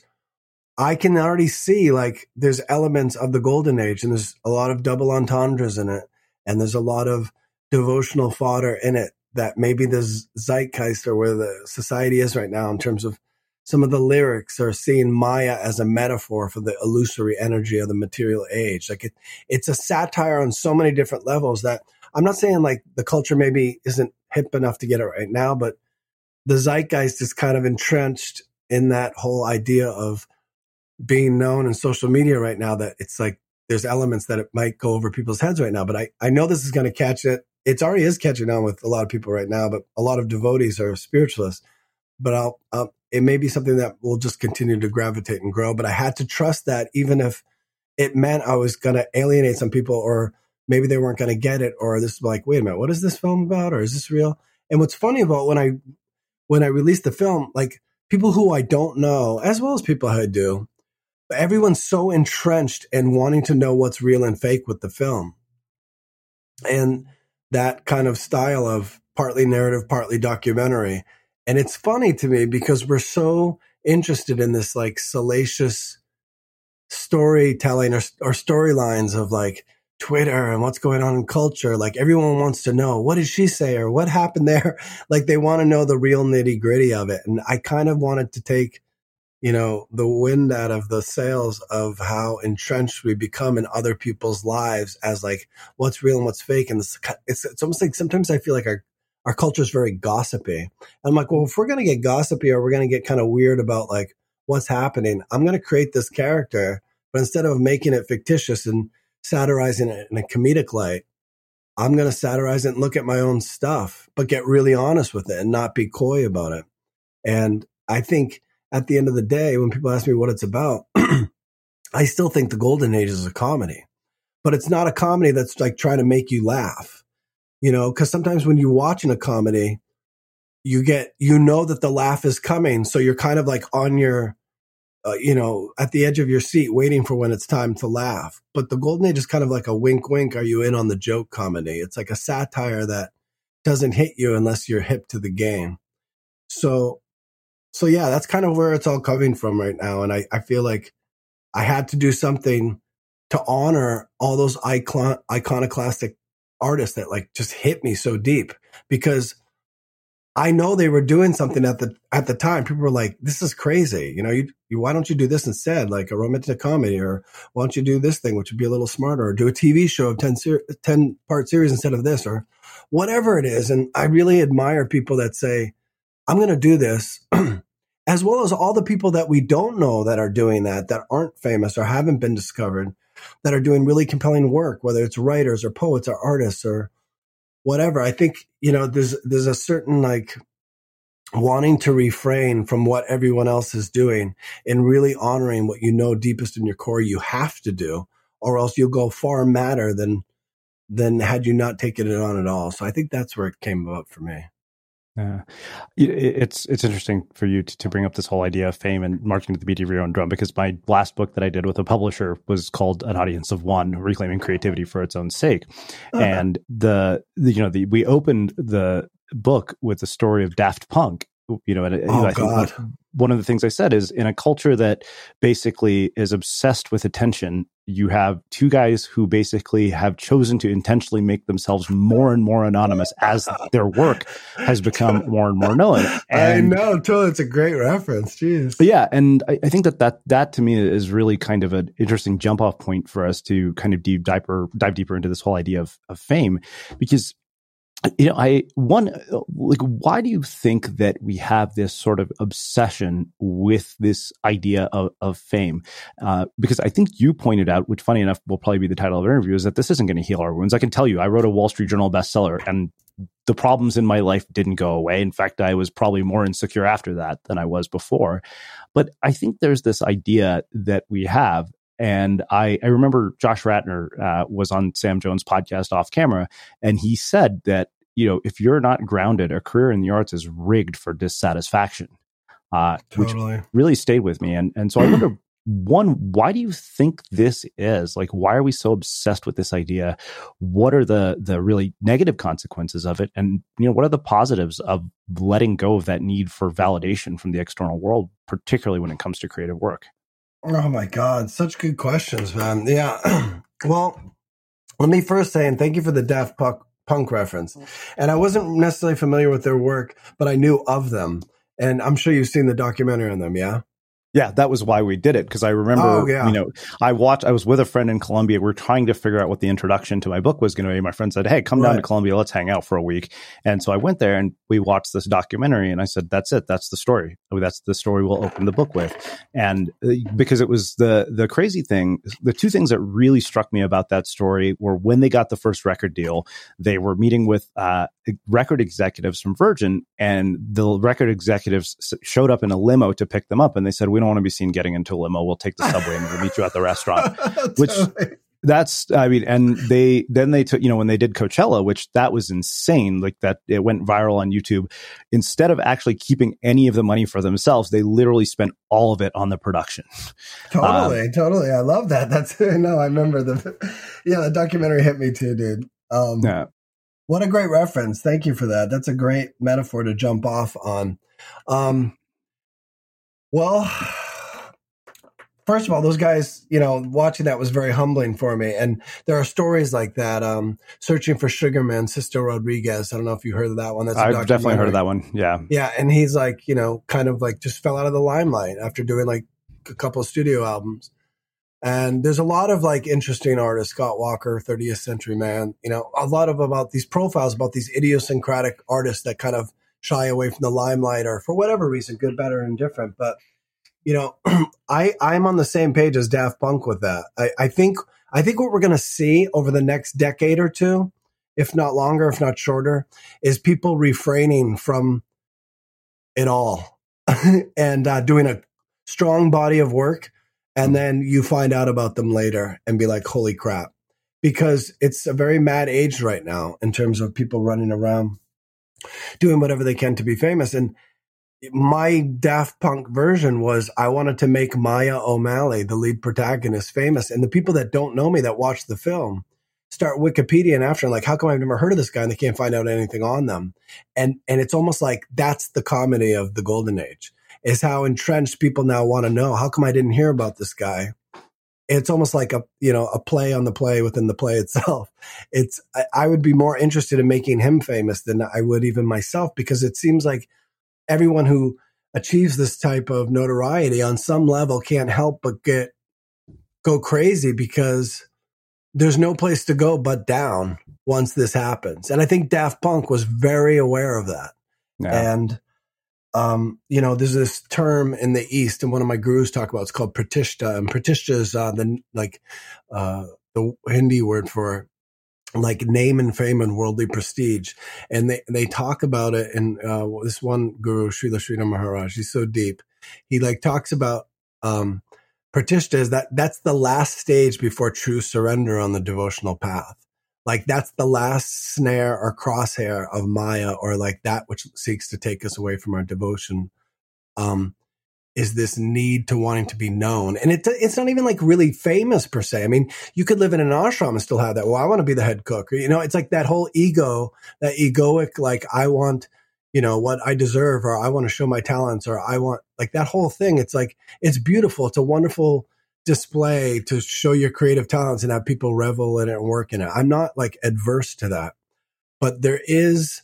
I can already see like there's elements of the golden age and there's a lot of double entendres in it and there's a lot of devotional fodder in it that maybe the zeitgeist or where the society is right now in terms of some of the lyrics are seeing Maya as a metaphor for the illusory energy of the material age. Like it, it's a satire on so many different levels that I'm not saying like the culture maybe isn't hip enough to get it right now, but the zeitgeist is kind of entrenched in that whole idea of being known in social media right now that it's like there's elements that it might go over people's heads right now. But I, I know this is going to catch it. It's already is catching on with a lot of people right now, but a lot of devotees are spiritualists. But I'll, I'll it may be something that will just continue to gravitate and grow. But I had to trust that even if it meant I was going to alienate some people or maybe they weren't going to get it or this is like, wait a minute, what is this film about? Or is this real? And what's funny about when I, when I released the film, like people who I don't know, as well as people I do, everyone's so entrenched in wanting to know what's real and fake with the film. And that kind of style of partly narrative, partly documentary and it's funny to me because we're so interested in this like salacious storytelling or, or storylines of like Twitter and what's going on in culture. Like everyone wants to know what did she say or what happened there? Like they want to know the real nitty gritty of it. And I kind of wanted to take, you know, the wind out of the sails of how entrenched we become in other people's lives as like what's real and what's fake. And it's, it's, it's almost like sometimes I feel like our our culture is very gossipy. I'm like, well, if we're going to get gossipy or we're going to get kind of weird about like what's happening, I'm going to create this character, but instead of making it fictitious and satirizing it in a comedic light, I'm going to satirize it and look at my own stuff, but get really honest with it and not be coy about it. And I think at the end of the day, when people ask me what it's about, I still think the golden age is a comedy, but it's not a comedy that's like trying to make you laugh, you know, because sometimes when you're watching a comedy, you get, you know, that the laugh is coming. So you're kind of like on your, uh, you know, at the edge of your seat waiting for when it's time to laugh. But the golden age is kind of like a wink, wink. Are you in on the joke comedy? It's like a satire that doesn't hit you unless you're hip to the game. So, so yeah, that's kind of where it's all coming from right now. And I, I feel like I had to do something to honor all those icon, iconoclastic artists that like just hit me so deep because I know they were doing something at the at the time. People were like, "This is crazy." You know, you, you why don't you do this instead, like a romantic comedy, or why don't you do this thing, which would be a little smarter, or do a TV show of 10, ser- 10 part series instead of this, or whatever it is. And I really admire people that say, "I'm going to do this," as well as all the people that we don't know that are doing that, that aren't famous or haven't been discovered, that are doing really compelling work, whether it's writers or poets or artists or whatever. I think, you know, there's, there's a certain like wanting to refrain from what everyone else is doing and really honoring what you know deepest in your core you have to do, or else you'll go far madder than, than had you not taken it on at all. So I think that's where it came about for me. Yeah, it's it's interesting for you to, to bring up this whole idea of fame and marketing to the beat of your own drum because my last book that I did with a publisher was called An Audience of One: Reclaiming Creativity for Its Own Sake, uh-huh. and the, the you know the we opened the book with the story of Daft Punk you know, and oh, I God. think one of the things I said is in a culture that basically is obsessed with attention, you have two guys who basically have chosen to intentionally make themselves more and more anonymous as their work has become more and more known. And, I know, totally. It's a great reference. Jeez. Yeah. And I, I, think that, that that to me is really kind of an interesting jump off point for us to kind of deep dive, dive deeper into this whole idea of, of fame because you know, I one like why do you think that we have this sort of obsession with this idea of, of fame? Uh, because I think you pointed out, which funny enough will probably be the title of our interview, is that this isn't going to heal our wounds. I can tell you, I wrote a Wall Street Journal bestseller, and the problems in my life didn't go away. In fact, I was probably more insecure after that than I was before. But I think there's this idea that we have and I, I remember Josh Radnor uh, was on Sam Jones' podcast off camera, and he said that you know if you're not grounded, a career in the arts is rigged for dissatisfaction, uh, totally. which really stayed with me. And and so I wonder, one, why do you think this is? Like, why are we so obsessed with this idea? What are the the really negative consequences of it? And you know, what are the positives of letting go of that need for validation from the external world, particularly when it comes to creative work? Oh my God, such good questions, man. Yeah. well, let me first say, and thank you for the Daft Punk reference. Mm-hmm. And I wasn't necessarily familiar with their work, but I knew of them. And I'm sure you've seen the documentary on them, yeah? Yeah, that was why we did it because I remember, oh, yeah. you know, I watched. I was with a friend in Columbia. We are trying to figure out what the introduction to my book was going to be. My friend said, "Hey, come right. down to Columbia. Let's hang out for a week." And so I went there and we watched this documentary. And I said, "That's it. That's the story. That's the story we'll open the book with." And uh, because it was the the crazy thing, the two things that really struck me about that story were when they got the first record deal, they were meeting with uh, record executives from Virgin, and the record executives showed up in a limo to pick them up, and they said, "We don't want to be seen getting into a limo. We'll take the subway and we'll meet you at the restaurant." Which that's I mean, and they then they took you know when they did Coachella, which that was insane. Like that, it went viral on YouTube. Instead of actually keeping any of the money for themselves, they literally spent all of it on the production. Totally, um, totally. I love that. That's no, I remember the yeah, the documentary hit me too, dude. Um, yeah. What a great reference. Thank you for that. That's a great metaphor to jump off on. Um, well, first of all, those guys, you know, watching that was very humbling for me. And there are stories like that. Um, searching for Sugarman, Sixto Rodriguez. I don't know if you heard of that one. That's I've definitely heard of that one. Yeah. Yeah. And he's like, you know, kind of like just fell out of the limelight after doing like a couple of studio albums. And there's a lot of like interesting artists, Scott Walker, 30th Century Man, you know, a lot of about these profiles about these idiosyncratic artists that kind of shy away from the limelight or for whatever reason, good, better, and different. But, you know, I, I'm on the same page as Daft Punk with that. I, I think, I think what we're going to see over the next decade or two, if not longer, if not shorter, is people refraining from it all and uh, doing a strong body of work. And then you find out about them later and be like, holy crap. Because it's a very mad age right now in terms of people running around doing whatever they can to be famous. And my Daft Punk version was I wanted to make Maya O'Malley, the lead protagonist, famous. And the people that don't know me that watch the film start Wikipedia and after like, how come I've never heard of this guy and they can't find out anything on them? And and it's almost like that's the comedy of the golden age, is how entrenched people now want to know. How come I didn't hear about this guy? It's almost like a you know a play on the play within the play itself. It's I, I would be more interested in making him famous than I would even myself because it seems like everyone who achieves this type of notoriety on some level can't help but get go crazy because there's no place to go but down once this happens. And I think Daft Punk was very aware of that. Yeah. And um, you know, there's this term in the East, and one of my gurus talk about. It's called pratishta, and pratishta is uh, the like uh, the Hindi word for like name and fame and worldly prestige. And they, they talk about it in, uh, this one guru, Srila Sridhar Maharaj, he's so deep. He like talks about, um, Pratishta is that that's the last stage before true surrender on the devotional path. Like that's the last snare or crosshair of Maya or like that which seeks to take us away from our devotion. Um, is this need to wanting to be known. And it, it's not even like really famous per se. I mean, you could live in an ashram and still have that. Well, I want to be the head cook. Or, you know, it's like that whole ego, that egoic, like I want, you know, what I deserve or I want to show my talents or I want like that whole thing. It's like, it's beautiful. It's a wonderful display to show your creative talents and have people revel in it and work in it. I'm not like adverse to that, but there is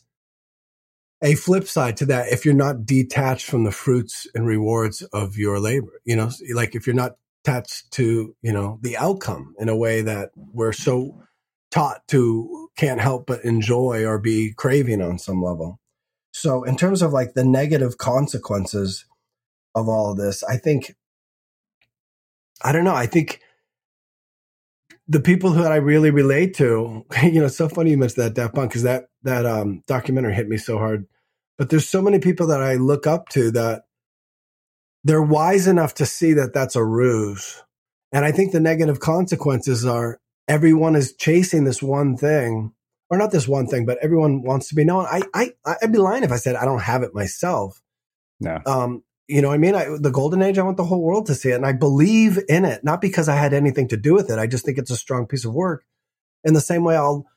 a flip side to that if you're not detached from the fruits and rewards of your labor you know like if you're not attached to you know the outcome in a way that we're so taught to can't help but enjoy or be craving on some level so in terms of like the negative consequences of all of this i think i don't know i think the people that I really relate to, you know, it's so funny you mentioned that Daft Punk because that that um, documentary hit me so hard. But there's so many people that I look up to that they're wise enough to see that that's a ruse. And I think the negative consequences are everyone is chasing this one thing, or not this one thing, but everyone wants to be known. I, I, I'd be lying if I said I don't have it myself. No. Um, you know, I mean, I, the golden age, I want the whole world to see it. And I believe in it, not because I had anything to do with it. I just think it's a strong piece of work. In the same way, I'll,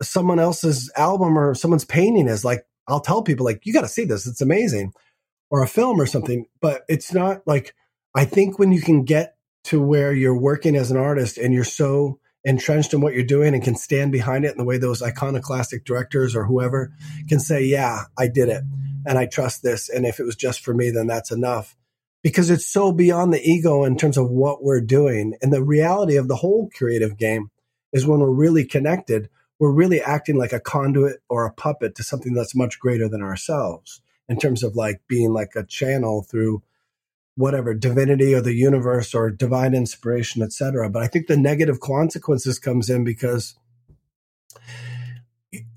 someone else's album or someone's painting is like, I'll tell people, like, you got to see this. It's amazing. Or a film or something. But it's not like, I think when you can get to where you're working as an artist and you're so entrenched in what you're doing and can stand behind it in the way those iconoclastic directors or whoever can say, yeah, I did it and I trust this. And if it was just for me, then that's enough because it's so beyond the ego in terms of what we're doing. And the reality of the whole creative game is when we're really connected, we're really acting like a conduit or a puppet to something that's much greater than ourselves in terms of like being like a channel through whatever divinity or the universe or divine inspiration etc but i think the negative consequences comes in because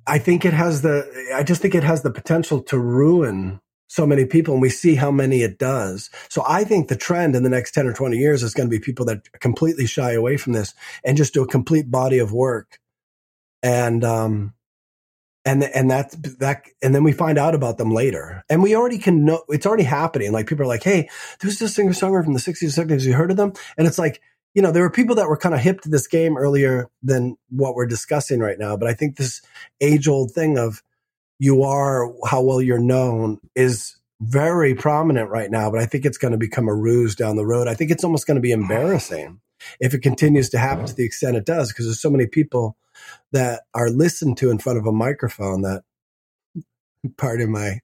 i think it has the i just think it has the potential to ruin so many people and we see how many it does. So i think the trend in the next 10 or 20 years is going to be people that completely shy away from this and just do a complete body of work. And um and and that's that and then we find out about them later. And we already can know it's already happening. Like people are like hey there's this singer songwriter from the 60s and 70s you heard of them? And it's like you know there were people that were kind of hip to this game earlier than what we're discussing right now. But i think this age old thing of you are how well you're known is very prominent right now. But i think it's going to become a ruse down the road. I think it's almost going to be embarrassing if it continues to happen to the extent it does because there's so many people that are listened to in front of a microphone that part of my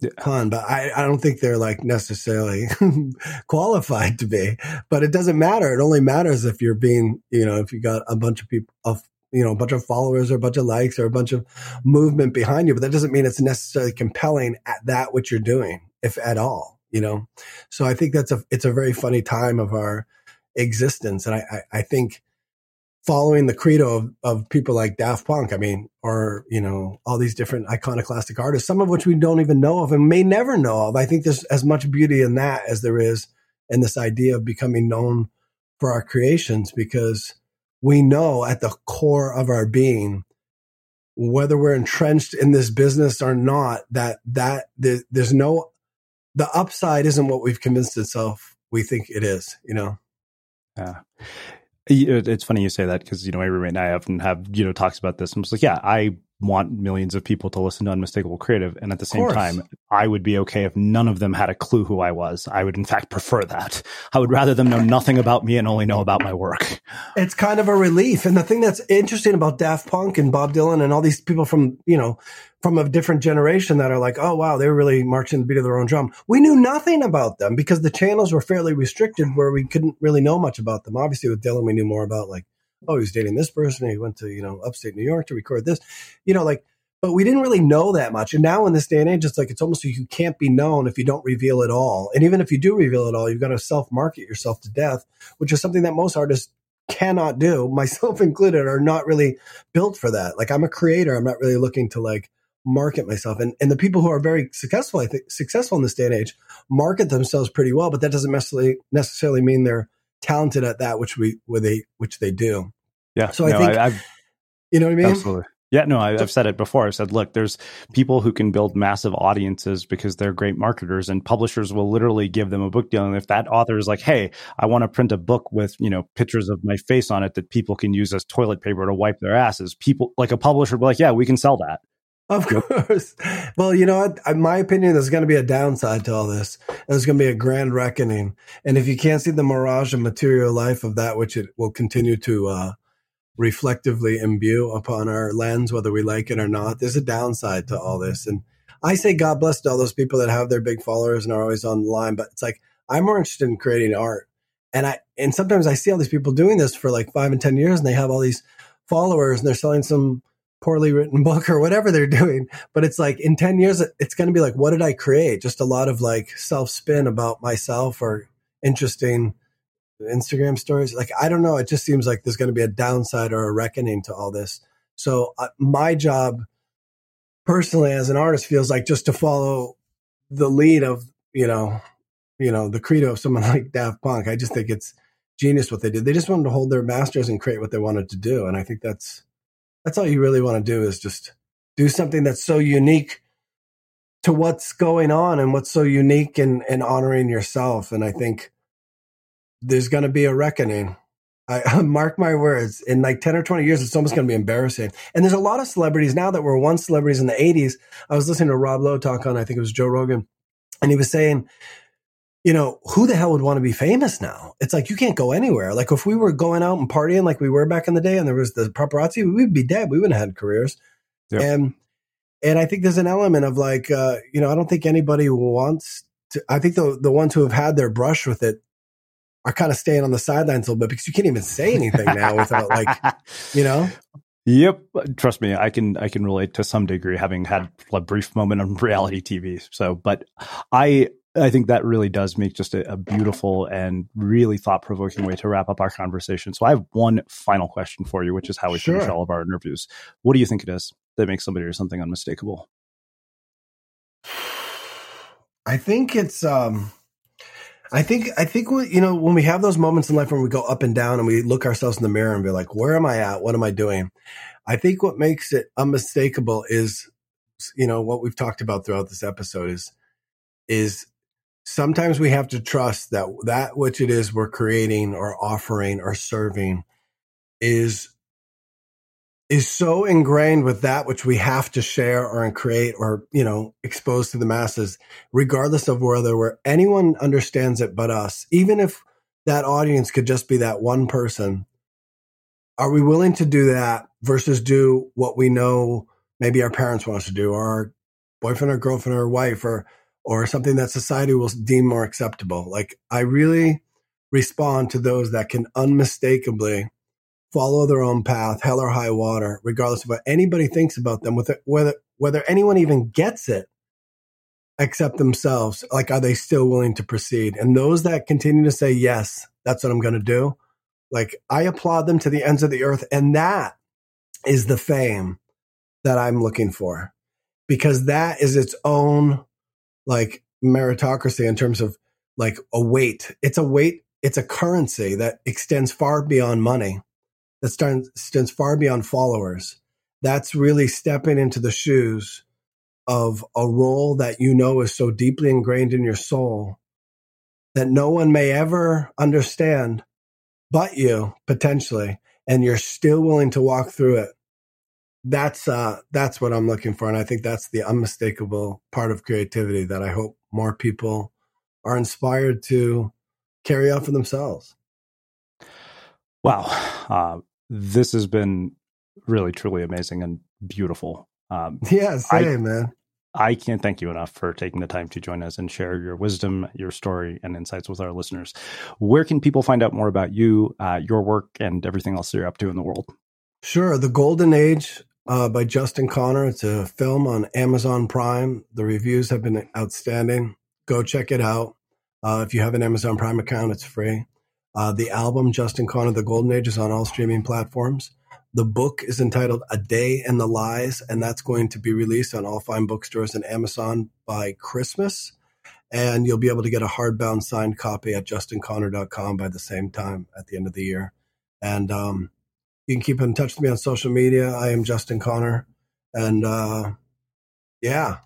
yeah. pun, but I, I don't think they're like necessarily qualified to be. But it doesn't matter. It only matters if you're being, you know, if you got a bunch of people of you know, a bunch of followers or a bunch of likes or a bunch of movement behind you, but that doesn't mean it's necessarily compelling at that what you're doing, if at all, you know? So I think that's a, it's a very funny time of our existence. And I, I, I think following the credo of, of people like Daft Punk, I mean, or, you know, all these different iconoclastic artists, some of which we don't even know of and may never know of. I think there's as much beauty in that as there is in this idea of becoming known for our creations because we know at the core of our being whether we're entrenched in this business or not that that there's no the upside isn't what we've convinced itself we think it is you know yeah it's funny you say that because you know my roommate and I often have you know talks about this. I'm just like, yeah, I want millions of people to listen to Unmistakable Creative, and at the same time, I would be okay if none of them had a clue who I was. I would, in fact, prefer that. I would rather them know nothing about me and only know about my work. It's kind of a relief, and the thing that's interesting about Daft Punk and Bob Dylan and all these people from you know from a different generation that are like, oh wow, they were really marching the beat of their own drum. We knew nothing about them because the channels were fairly restricted, where we couldn't really know much about them. Obviously, with Dylan, we knew more about like oh, he was dating this person. He went to, you know, upstate New York to record this, you know, like, but we didn't really know that much. And now in this day and age, it's like, it's almost like you can't be known if you don't reveal it all. And even if you do reveal it all, you've got to self market yourself to death, which is something that most artists cannot do, myself included, are not really built for that. Like I'm a creator. I'm not really looking to like market myself. And and the people who are very successful, I think successful in this day and age, market themselves pretty well, but that doesn't necessarily necessarily mean they're talented at that which we where they which they do. Yeah. So I no, think I, have you know what I mean. Absolutely. Yeah, no, I, have said it before. I said, look, there's people who can build massive audiences because they're great marketers, and publishers will literally give them a book deal. And if that author is like, "Hey, I want to print a book with you know pictures of my face on it that people can use as toilet paper to wipe their asses," people like a publisher will be like, "Yeah, we can sell that." Of course. Well, you know what? In my opinion, there's going to be a downside to all this. There's going to be a grand reckoning. And if you can't see the mirage of material life of that which it will continue to uh, reflectively imbue upon our lens, whether we like it or not, there's a downside to all this. And I say God bless to all those people that have their big followers and are always online. But it's like, I'm more interested in creating art. And I, and sometimes I see all these people doing this for like five and 10 years and they have all these followers and they're selling some poorly written book or whatever they're doing. But it's like in 10 years, it's going to be like, what did I create? Just a lot of like self spin about myself or interesting Instagram stories. Like, I don't know. It just seems like there's going to be a downside or a reckoning to all this. So uh, my job personally as an artist feels like just to follow the lead of, you know, you know, the credo of someone like Daft Punk. I just think it's genius what they did. They just wanted to hold their masters and create what they wanted to do. And I think that's, that's all you really want to do is just do something that's so unique to what's going on and what's so unique in, in honoring yourself. And I think there's going to be a reckoning. I mark my words. In like 10 or 20 years, it's almost going to be embarrassing. And there's a lot of celebrities now that were once celebrities in the 80s. I was listening to Rob Lowe talk on, I think it was Joe Rogan, and he was saying, you know, who the hell would want to be famous now? It's like you can't go anywhere. Like if we were going out and partying like we were back in the day and there was the paparazzi, we'd be dead. We wouldn't have had careers. Yep. And and I think there's an element of like uh, you know, I don't think anybody wants to I think the the ones who have had their brush with it are kind of staying on the sidelines a little bit because you can't even say anything now without like, you know? Yep, trust me, I can I can relate to some degree, having had a brief moment on reality TV. So, but I I think that really does make just a, a beautiful and really thought provoking way to wrap up our conversation. So I have one final question for you, which is how we sure. finish all of our interviews. What do you think it is that makes somebody or something unmistakable? I think it's um I think I think we, you know when we have those moments in life when we go up and down and we look ourselves in the mirror and be like, where am I at? What am I doing? I think what makes it unmistakable is you know what we've talked about throughout this episode is is sometimes we have to trust that that which it is we're creating or offering or serving is is so ingrained with that which we have to share or create or you know expose to the masses regardless of whether where anyone understands it but us. Even if that audience could just be that one person are we willing to do that versus do what we know maybe our parents want us to do or our boyfriend or girlfriend or wife or or something that society will deem more acceptable. Like I really respond to those that can unmistakably follow their own path, hell or high water, regardless of what anybody thinks about them, with whether whether anyone even gets it, except themselves. Like, are they still willing to proceed? And those that continue to say yes, that's what I'm going to do. Like I applaud them to the ends of the earth. And that is the fame that I'm looking for because that is its own like meritocracy in terms of like a weight. It's a weight. It's a currency that extends far beyond money, that extends far beyond followers. That's really stepping into the shoes of a role that you know is so deeply ingrained in your soul that no one may ever understand but you potentially and you're still willing to walk through it that's uh that's what i'm looking for and i think that's the unmistakable part of creativity that i hope more people are inspired to carry out for themselves wow uh, this has been really truly amazing and beautiful um, yeah same I, man I can't thank you enough for taking the time to join us and share your wisdom, your story, and insights with our listeners. Where can people find out more about you, uh, your work, and everything else you're up to in the world? Sure. The Golden Age uh, by Justin Connor. It's a film on Amazon Prime. The reviews have been outstanding. Go check it out. Uh, if you have an Amazon Prime account, it's free. Uh, the album, Justin Connor, The Golden Age, is on all streaming platforms. The book is entitled A Day in the Lies, and that's going to be released on all fine bookstores and Amazon by Christmas. And you'll be able to get a hardbound signed copy at justinconnor.com by the same time at the end of the year. And um, you can keep in touch with me on social media. I am Justin Connor. And uh, yeah,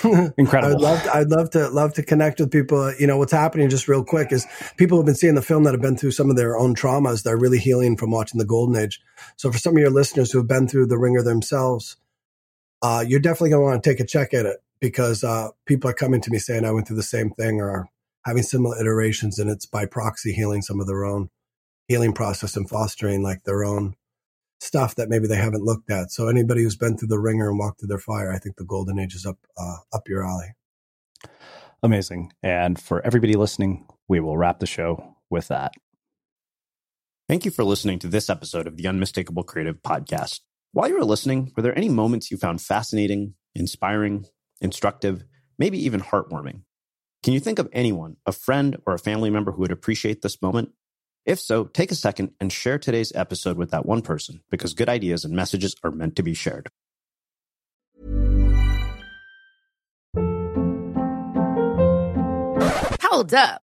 Incredible. I'd love, to, I'd love to love to connect with people. You know, what's happening just real quick is people have been seeing the film that have been through some of their own traumas. They're really healing from watching the Golden Age. So for some of your listeners who have been through the ringer themselves, uh, you're definitely going to want to take a check at it because uh, people are coming to me saying I went through the same thing or having similar iterations, and it's by proxy healing some of their own healing process and fostering like their own stuff that maybe they haven't looked at. So anybody who's been through the ringer and walked through their fire, I think the golden age is up uh, up your alley. Amazing. And for everybody listening, we will wrap the show with that. Thank you for listening to this episode of the Unmistakable Creative Podcast. While you were listening, were there any moments you found fascinating, inspiring, instructive, maybe even heartwarming? Can you think of anyone, a friend or a family member who would appreciate this moment? If so, take a second and share today's episode with that one person because good ideas and messages are meant to be shared. Hold up.